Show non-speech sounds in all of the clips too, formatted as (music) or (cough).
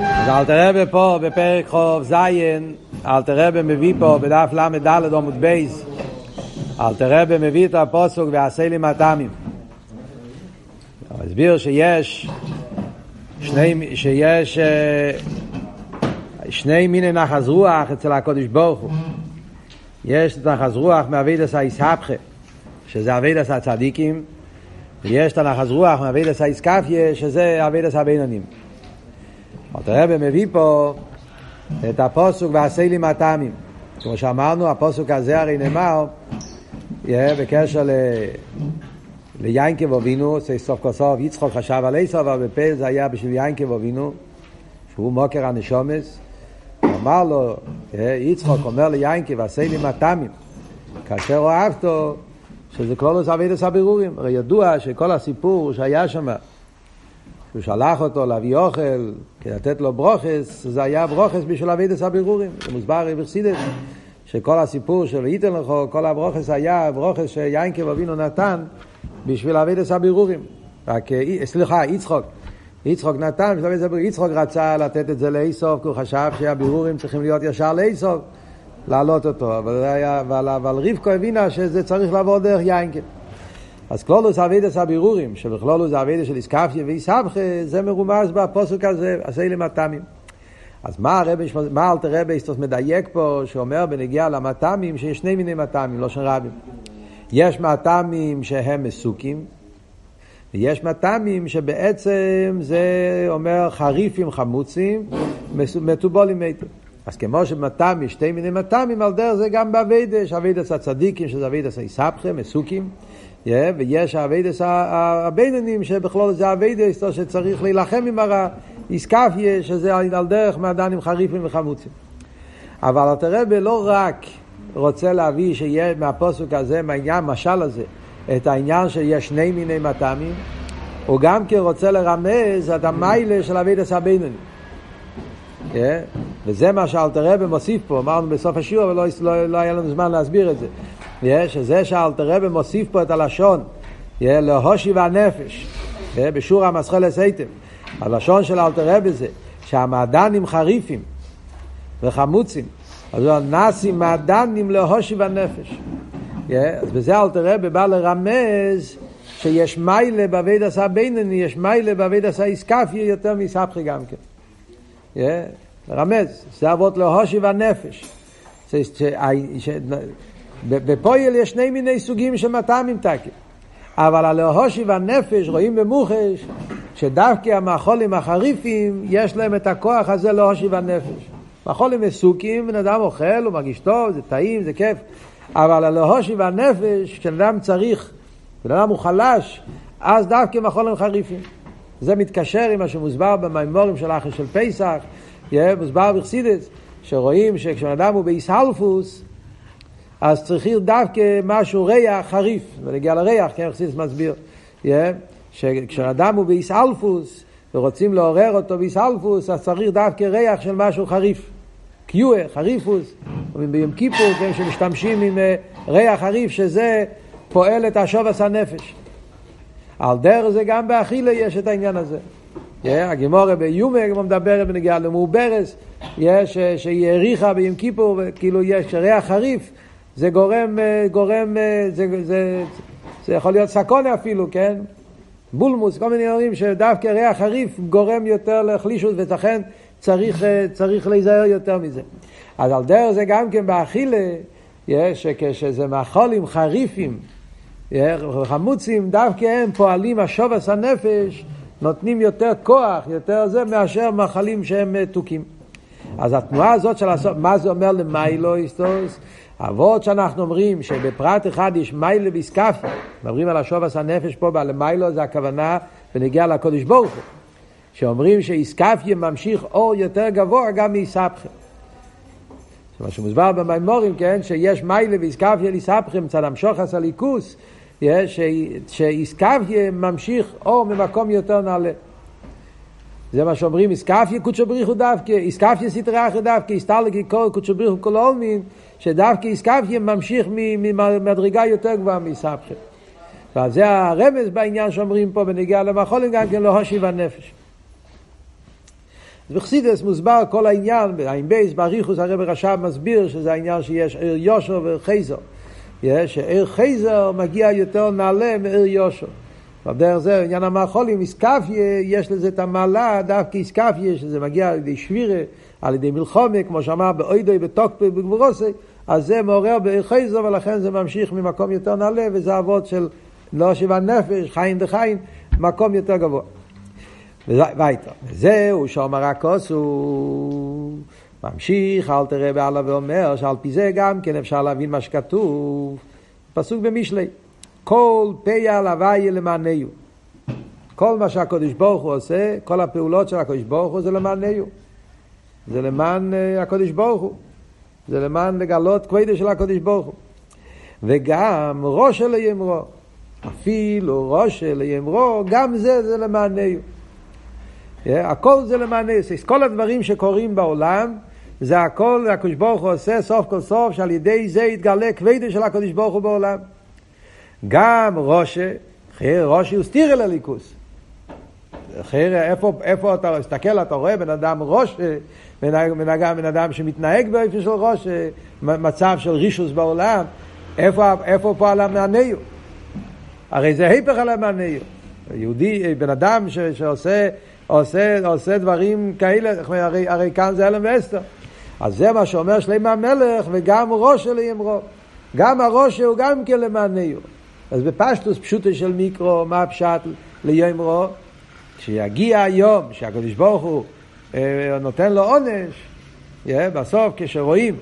אז אלתר רבי פה בפרק חוב זין, אלתר רבי מביא פה בדף ל"ד עמוד ב', אלטער רבי מביא את הפסוק ועשה לי מטעמים. הוא הסביר שיש שני, שיש אה, שני מיני נחת רוח אצל הקודש ברוך הוא. יש את נחת רוח מעבודת האתהפכא, שזה עבודת הצדיקים, ויש את הנחז רוח מאבידס האיסקפיה, שזה אבידס הבינונים. אלתר רבי מביא פה את הפוסוק ועשה לי מטעמים. כמו שאמרנו, הפוסוק הזה הרי נאמר בקשר ל... ליינקב אבינו, סוף כל סוף יצחוק חשב על עשו, אבל בפה זה היה בשביל יינקב אבינו, שהוא מוקר הנשומס. אמר לו, יצחוק אומר ליינקב, עשה לי מטעמים. כאשר הוא אהבתו, שזה כלולוס אבידס הבירורים. הרי ידוע שכל הסיפור שהיה שם, שהוא שלח אותו להביא אוכל, כדי לתת לו ברוכס, זה היה ברוכס בשביל אבידס הבירורים. זה מוסבר בחסידס, שכל הסיפור של ייתן לך, כל הברוכס היה ברוכס שיינקב אבינו נתן בשביל אבידס הבירורים. רק, סליחה, יצחוק. יצחוק נתן, יצחוק רצה לתת את זה לאיסוף, כי הוא חשב שהבירורים צריכים להיות ישר לאיסוף, להעלות אותו. אבל, אבל, אבל רבקו הבינה שזה צריך לעבור דרך יינקב. אז כלולוס אבידס הבירורים, שבכלולוס אבידס של איסקפיה ואיסבכה, זה מרומז בפוסק הזה, עשה לי מטעמים. אז מה הרבי, מה אלתר רבי מדייק פה, שאומר בנגיעה למטעמים, שיש שני מיני מטעמים, לא של רבים. יש מטעמים שהם מסוקים, ויש מטעמים שבעצם זה אומר חריפים חמוצים, מטובולים מתים. אז כמו יש שתי מיני מטעמים, על דרך זה גם באביידס, אביידס הצדיקים, שזה אביידס היסבכה, מסוקים, ויש אביידס הבינונים, שבכלול זה אביידס, שצריך להילחם עם הרע, איסקפיה, שזה על דרך מעדנים חריפים וחמוצים. אבל אתה רואה לא רק רוצה להביא שיהיה מהפוסק הזה, מהעניין, משל הזה, את העניין שיש שני מיני מטעמים, הוא גם כן רוצה לרמז את המיילה של אביידס הבינונים. Yeah, וזה מה שאלתר רבי מוסיף פה, אמרנו בסוף השיעור, אבל לא, לא, לא היה לנו זמן להסביר את זה. שזה שאלתר רבי מוסיף פה את הלשון, yeah, להושי והנפש, yeah, בשור המסחלס היטב. הלשון של אלתר רבי זה שהמעדנים חריפים וחמוצים, אז הוא נאסי מעדנים להושי והנפש. Yeah, אז בזה אלתר רבי בא לרמז שיש מיילה בעביד עשה בינני, יש מיילה בעביד עשה איסקפיה יותר מספחי גם כן. רמז, זה אבות להושי והנפש. בפועל יש שני מיני סוגים של מטעמים תקים. אבל על ההושי והנפש רואים במוחש שדווקא המאכולים החריפים יש להם את הכוח הזה להושי והנפש. מאכולים מסוקים, בן אדם אוכל, הוא מרגיש טוב, זה טעים, זה כיף. אבל על ההושי והנפש, כשבן אדם צריך, בן אדם הוא חלש, אז דווקא מאכולים חריפים. זה מתקשר עם מה שמוסבר במימורים של אחרי של פסח, מוסבר בחסידס, שרואים שכשבן אדם הוא באיסהלפוס, אז צריכים דווקא משהו ריח חריף, ונגיע לריח, כן, חסידס מסביר, שכשאדם הוא באיסהלפוס, ורוצים לעורר אותו באיסהלפוס, אז צריך דווקא ריח של משהו חריף. קיואה, חריפוס, ביום כיפור, כן, שמשתמשים עם ריח חריף, שזה פועל את השובס הנפש. על דרך זה גם באכילה יש את העניין הזה. הגימורה ביומה, כמו מדברת בנגיעה למעוברס, יש שהיא האריכה ביום כיפור, כאילו יש ריח חריף, זה גורם, גורם, זה, זה, זה יכול להיות סקונה אפילו, כן? בולמוס, כל מיני דברים שדווקא ריח חריף גורם יותר להחלישות, ולכן צריך, צריך להיזהר יותר מזה. אז על דרך זה גם כן באכילה, שכשזה מאכולים חריפים, חמוצים, דווקא הם פועלים השובס הנפש, נותנים יותר כוח, יותר זה, מאשר מאכלים שהם מתוקים. אז התנועה הזאת של לעשות, מה זה אומר למיילו היסטוס? אבות שאנחנו אומרים שבפרט אחד יש מיילה ויסקפיה, מדברים על השובס הנפש פה, בלמיילו זה הכוונה ונגיע לקודש ברוך הוא. שאומרים שאיסקפיה ממשיך אור יותר גבוה גם מאיסבכם. מה שמוסבר במימורים, כן, שיש מיילה ואיסקפיה לאיסבכם, מצד המשוחס הליכוס, שאיסקפיה ממשיך אור ממקום יותר נעלה. זה מה שאומרים, איסקפיה קודשו בריחו דווקא, איסקפיה סטרי אחר דווקא, איסטלגי קודשו בריחו כל עולמין, שדווקא איסקפיה ממשיך ממדרגה יותר גבוהה מאיסבכם. ועל זה הרמז בעניין שאומרים פה בנגיעה למחולים גם כן לא הושיב הנפש. אז בחסידס מוסבר כל העניין, בעין בייס, באריכוס הרב רש"ב מסביר שזה העניין שיש עיר יושר ועיר חייזר. שעיר חייזר מגיע יותר נעלה מעיר יושר. בדרך זה עניין המאכולים, איסקפיה, יש לזה את המעלה, דווקא איסקפיה, שזה מגיע על ידי שבירה, על ידי מלחומה, כמו שאמר באוידוי, בתוקפי, בגבורוסי, אז זה מעורר חייזר, ולכן זה ממשיך ממקום יותר נעלה, וזה אבות של לא שבע נפש, חיים דחיים, מקום יותר גבוה. ואיתו. וזהו שאומר הכוס הוא ממשיך, אל תראה בעלה ואומר שעל פי זה גם כן אפשר להבין מה שכתוב. פסוק במשלי. כל פיה לוואי למענהו. כל מה שהקדוש ברוך הוא עושה, כל הפעולות של הקדוש ברוך הוא זה למענהו. זה למען uh, הקדוש ברוך הוא. זה למען לגלות כבדה של הקדוש ברוך הוא. וגם ראש אלה יאמרו. אפילו ראש אלה יאמרו, גם זה זה למענהו. הכל זה למענה, כל הדברים שקורים בעולם, זה הכל, הקדוש ברוך הוא עושה סוף כל סוף, שעל ידי זה יתגלה כבדה של הקדוש ברוך הוא בעולם. גם רושה, חייר רושה הוא סתיר אל הליכוס. חייר, איפה, איפה אתה מסתכל, אתה רואה בן אדם רושה, בן, בן, בן אדם שמתנהג באופן של רושה, מצב של רישוס בעולם, איפה, איפה פה על המענהו? הרי זה היפך על המענהו. יהודי, בן אדם ש, שעושה עושה, עושה דברים כאלה, הרי, הרי כאן זה אלם ואסתר. אז זה מה שאומר שלמה המלך, וגם ראש לימרו. גם הראש הוא גם כן למענהו. אז בפשטוס פשוטו של מיקרו, מה הפשט לימרו? כשיגיע היום שהקדוש ברוך הוא אה, נותן לו עונש, yeah, בסוף כשרואים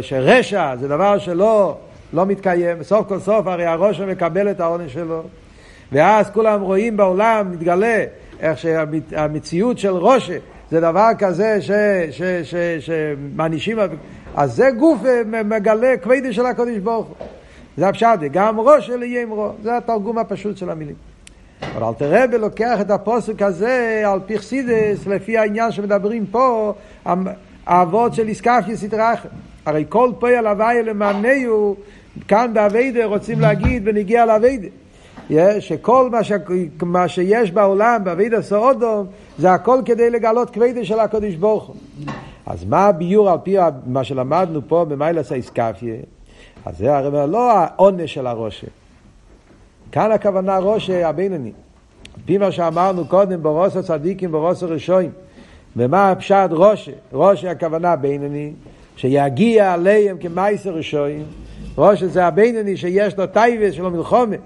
שרשע זה דבר שלא לא מתקיים, בסוף כל סוף הרי הראש מקבל את העונש שלו. ואז כולם רואים בעולם, מתגלה איך שהמציאות של רושה זה דבר כזה שמענישים, אז זה גוף אה, מגלה כבדי של הקודש ברוך הוא. זה הפשט, גם רושה לימרו, זה התרגום הפשוט של המילים. אבל אל תראה ולוקח את הפוסק הזה על פי חסידס, לפי העניין שמדברים פה, האבות של איסקפיה סטרחה. הרי כל פועל הוויה למענהו, כאן באביידה רוצים להגיד בנגיע לאביידה. שכל מה, ש... מה שיש בעולם, באבידע סאודום, זה הכל כדי לגלות כבדה של הקודש ברוך הוא. אז מה הביור על פי מה שלמדנו פה במיילס האיסקפיה? אז זה הרי לא העונש של הראשה. כאן הכוונה ראשה הבינוני. על פי מה שאמרנו קודם ברוס הצדיקים, ברוס הראשונים. ומה הפשט ראשה? ראשה הכוונה בינוני, שיגיע עליהם כמייסר ראשונים. ראשה זה הבינוני שיש לו טייבס שלו מלחומה.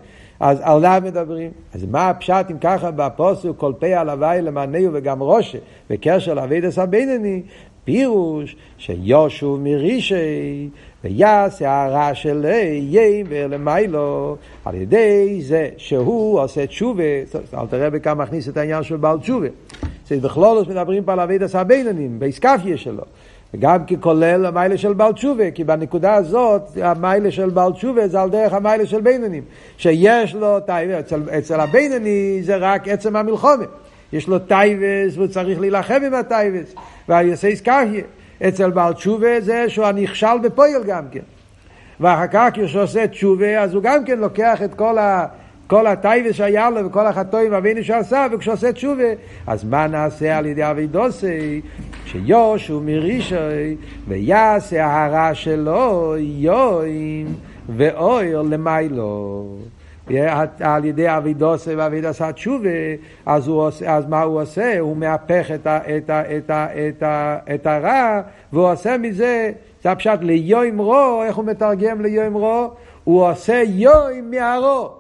אז על זה מדברים. אז מה הפשט אם ככה בפוסק כל פה על הוואי למענהו וגם ראשה בקשר לאבידס הבינני פירוש שיושו מרישי ויעשה הרע של יבר למיילו על ידי זה שהוא עושה תשובה, אל תראה בכמה מכניס את העניין של בעל תשובה. זה בכלולוס מדברים פה על אבידס הביננים, באיסקפיה שלו. וגם ככולל המיילה של בעל תשובה, כי בנקודה הזאת המיילה של בעל תשובה זה על דרך המיילה של בינונים, שיש לו אצל, אצל הבינוני זה רק עצם המלחומה, יש לו טייבס והוא צריך להילחם עם הטייבס, והיסייס קריה, אצל בעל תשובה זה שהוא הנכשל בפועל גם כן, ואחר כך כשהוא עושה תשובה אז הוא גם כן לוקח את כל ה... כל הטייבס שהיה לו וכל החטואים והבינו שעשה, וכשעושה תשובה, אז מה נעשה על ידי אבידוסי? שיושו מרישוי ויעשה הרע שלו יוים ואויר למיילו. על ידי אבידוסי ואבידס התשובה, אז, עושה, אז מה הוא עושה? הוא מהפך את, ה, את, ה, את, ה, את, ה, את הרע, והוא עושה מזה, זה הפשט ליוים רו, איך הוא מתרגם ליוים רו? הוא עושה יוים מהרו.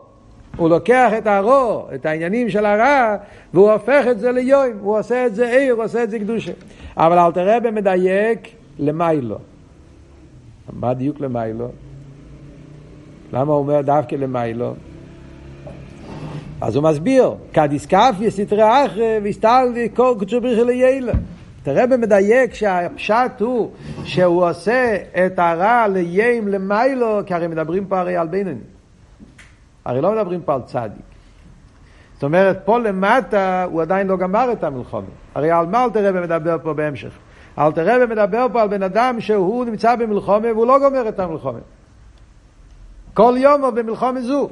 הוא לוקח את הרוע, את העניינים של הרע, והוא הופך את זה ליוים, הוא עושה את זה עיר, הוא עושה את זה קדושה. אבל אל תראה במדייק למיילו. מה דיוק למיילו? למה הוא אומר דווקא למיילו? אז הוא מסביר, כדיסקפיה סתרי אחרי והסתל כל קודשו בריחי לילה. תראה במדייק שהפשט הוא שהוא עושה את הרע ליים למיילו, כי הרי מדברים פה הרי על בינוני. הרי לא מדברים פה על צדיק. זאת אומרת, פה למטה הוא עדיין לא גמר את המלחמה. הרי על מה אלטער רבי מדבר פה בהמשך? אלטער רבי מדבר פה על בן אדם שהוא נמצא במלחמה והוא לא גומר את המלחמה. כל יום הוא במלחמה זו.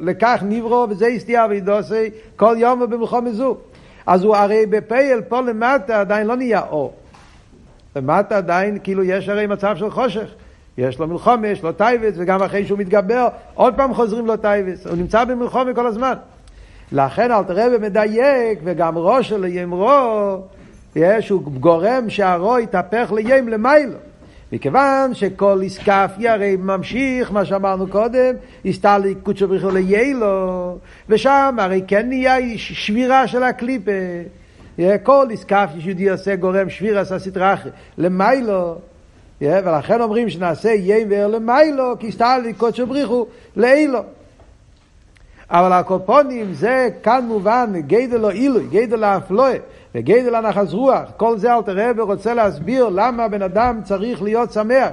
לכך נברא וזאת היא עבודתו, כל יום הוא במלחמה זו. אז הוא הרי בפועל פה למטה עדיין לא נהיה אור. למטה עדיין כאילו יש הרי מצב של חושך. יש לו מלחמה, יש לו תאוות, וגם אחרי שהוא מתגבר, עוד פעם חוזרים לו טייבס. הוא נמצא במלחומה כל הזמן. לכן אל תראה ומדייק, וגם ראש שלו ימרו, הוא גורם שהרו יתהפך לים למיילו. מכיוון שכל איסקפי הרי ממשיך מה שאמרנו קודם, הסתלי קודשו בריחו ליילו, ושם הרי כן נהיה שבירה של הקליפה. כל איסקפי שיהודי עושה גורם שבירה עשה סטרה אחרי, למיילו. ולכן אומרים שנעשה יים וער למיילו, כי הסתלי קודשו בריחו לאילו. אבל הקופונים זה כאן מובן, גדל לא עילוי, גדל לאפלואה. וגדל הנחס רוח, כל זה אלתר רבי רוצה להסביר למה בן אדם צריך להיות שמח.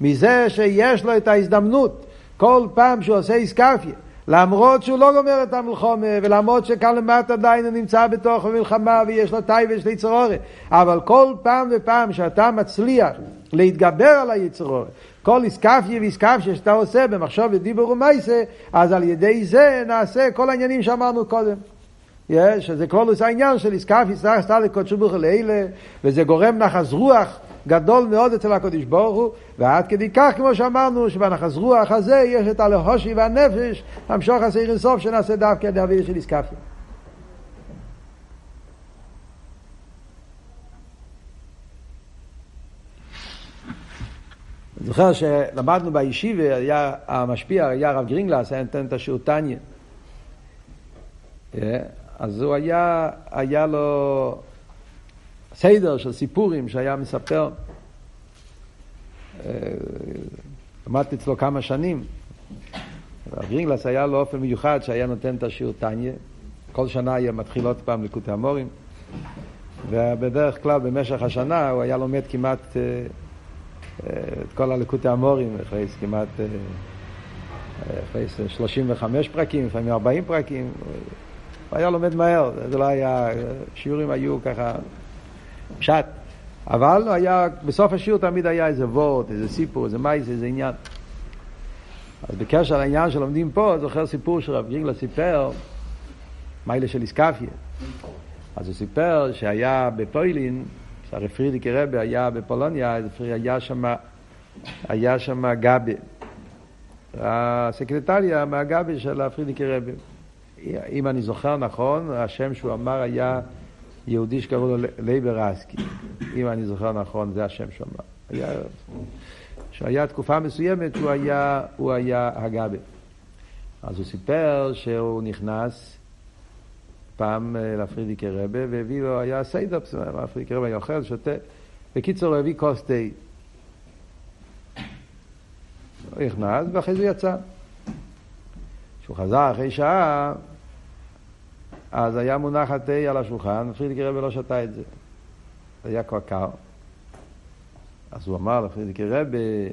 מזה שיש לו את ההזדמנות כל פעם שהוא עושה איסקפיה, למרות שהוא לא גומר את המלחומה, ולמרות שכאן למטה עדיין הוא נמצא בתוך המלחמה ויש לו טייבה ויש לו יצרורת, אבל כל פעם ופעם שאתה מצליח להתגבר על היצרורת, כל איסקפיה ואיסקפיה שאתה עושה במחשוב ודיבור ומייסה, אז על ידי זה נעשה כל העניינים שאמרנו קודם. שזה כלולוס העניין של עסקף יצטרך סתר לקודשו ברוך לאלה, וזה גורם נחס רוח גדול מאוד אצל הקודש ברוך הוא, ועד כדי כך, כמו שאמרנו, שבנחס רוח הזה יש את הלהושי והנפש, המשוך הסעיר אינסוף שנעשה דווקא דאבידה של עסקפיה. אני זוכר שלמדנו בישיבה, היה המשפיע, היה הרב גרינגלס, היה נותן את השיעור טניה. אז הוא היה, היה לו סדר של סיפורים שהיה מספר. אה, למדתי אצלו כמה שנים. גרינגלס היה לו אופן מיוחד שהיה נותן את השיעור טניה. כל שנה היה מתחיל עוד פעם ליקוטי המורים. ובדרך כלל במשך השנה הוא היה לומד כמעט אה, אה, את כל הליקוטי המורים, אחרי כמעט אחרי 35 פרקים, לפעמים 40 פרקים. הוא היה לומד מהר, זה לא היה, שיעורים היו ככה פשט. אבל היה, בסוף השיעור תמיד היה איזה וורט, איזה סיפור, איזה מייס, איזה עניין. אז בקשר לעניין שלומדים פה, זוכר סיפור שרב גרינגלה סיפר, מעלה של אתכפיא. אז הוא סיפר שהיה בפוילן, שהרי פריערדיקער רבי היה בפולוניה, היה שם, היה שם גבי. הסקרטריה מהגבי של הפריערדיקער רבי. אם אני זוכר נכון, השם שהוא אמר היה יהודי שקראו לו לייב ראסקי. אם אני זוכר נכון, זה השם שהוא אמר. היה, שהיה תקופה מסוימת שהוא היה, הוא היה הגבאי. אז הוא סיפר שהוא נכנס פעם אה, לפרידיקי רבה והביא לו, היה סיידר, הפרידיקי רבה היה אוכל, שותה. בקיצור, הוא הביא כוס תה. הוא נכנס ואחרי זה הוא יצא. כשהוא חזר אחרי שעה, אז היה מונח התה על השולחן, פרידיקי רבי לא שתה את זה. היה כבר קר. אז הוא אמר לפרידיקי רבי,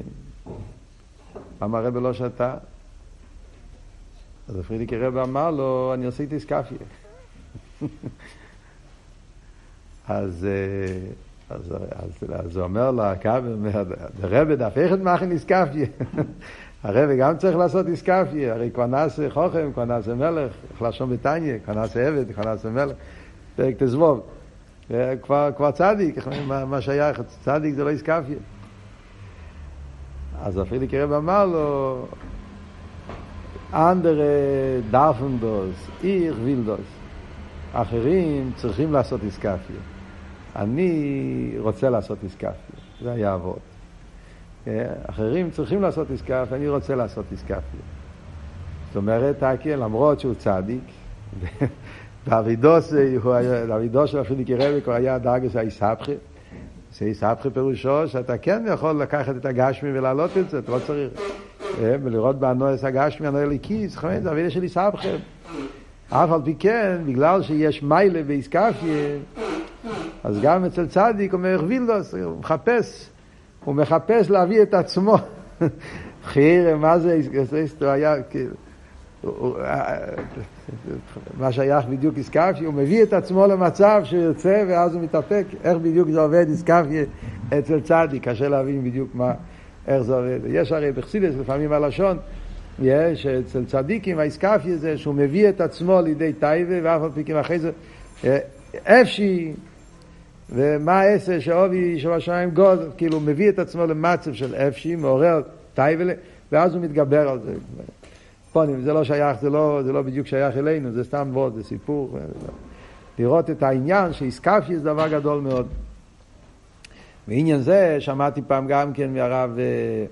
למה הרבי לא שתה? אז פרידיקי רבי אמר לו, אני עשיתי איסקפיה. (laughs) אז, אז, אז, אז הוא אומר לו, הרבי דף איך את מאכן איסקפיה? (laughs) הרבי גם צריך לעשות איסקפיה, הרי כבר נעשה חוכם, כבר נעשה מלך, איך לשון בתניא, כבר נעשה עבד, כבר נעשה מלך, פרק תזבוב. כבר, כבר צדיק, מה, מה שייך, צדיק זה לא איסקפיה. אז אפילו קרב אמר לו, אנדרה דאפנדוס, איך וילדוס. אחרים צריכים לעשות איסקפיה. אני רוצה לעשות איסקפיה. זה היה אבות. אחרים צריכים לעשות עסקה, ואני רוצה לעשות עסקה. זאת אומרת, טקי, למרות שהוא צדיק, (laughs) דאבידוס של הפריניקי רבי כבר היה דאגס האיסהפכי. איסהפכי פירושו שאתה כן יכול לקחת את הגשמי ולהעלות את זה, אתה לא צריך. ולראות באנוס הגשמי, הנוער ליקי, זאת אומרת, זה אבידה של איסהפכי. אף על פי כן, בגלל שיש מיילה ואיסקפיה, אז גם אצל צדיק אומר וילדוס, הוא מחפש. הוא מחפש להביא את עצמו. (laughs) חיר, מה זה, הוא היה, כאילו, מה שייך בדיוק איסקפי, הוא מביא את עצמו למצב שהוא יוצא ואז הוא מתאפק. איך בדיוק זה עובד איסקפי אצל צדיק, קשה להבין בדיוק מה, איך זה עובד. יש הרי בחסידס לפעמים הלשון, יש אצל צדיקים האיסקפי זה שהוא מביא את עצמו לידי טייבה ואף על פי כן אחרי זה אפשי, ומה העשר שעובי של השמיים גוד, כאילו מביא את עצמו למצב של אפשי, מעורר טייבלה, ואז הוא מתגבר על זה. פונים, זה לא שייך, זה לא, זה לא בדיוק שייך אלינו, זה סתם וורד, זה סיפור. לראות את העניין שאיסקפי זה דבר גדול מאוד. בעניין זה שמעתי פעם גם כן מהרב אה,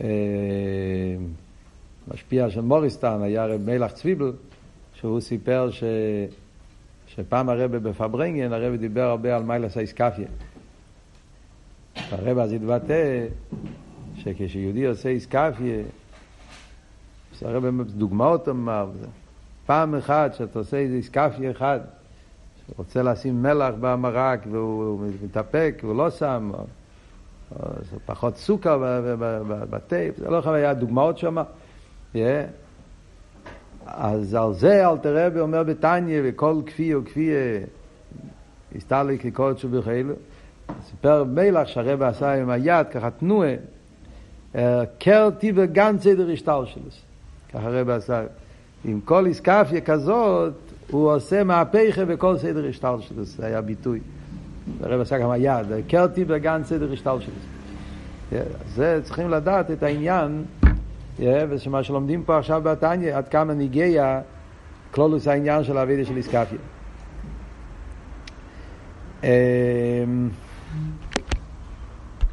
אה, משפיע של מוריסטן, היה רב מלך צוויבל, שהוא סיפר ש... שפעם הרב בפברנגן, הרב דיבר הרבה על מיילס האיסקפיה. הרב אז התבטא שכשיהודי עושה איסקפיה, הרב דוגמאות אמר, פעם אחת שאתה עושה איזה איסקפיה אחד, שרוצה לשים מלח במרק והוא מתאפק והוא לא שם, פחות סוכר בתה, זה לא חוויה, דוגמאות שם. אז על זה אל תראה ואומר בתניא, וכל כפי או כפי הסתלק ככל שבחילו. סיפר מלח שהרב עשה עם היד, ככה תנועה, קרטי השטל שלו. ככה הרב עשה. עם כל איסקפיה כזאת, הוא עושה מהפכה בכל סדר השטל שלו. זה היה ביטוי. הרב עשה גם היד, קרטי וגן סדר השטל שלו. זה צריכים לדעת את העניין ומה שלומדים פה עכשיו בתניא, עד כמה ניגיע כלולוס העניין של האבידה של איסקפיה. אמ,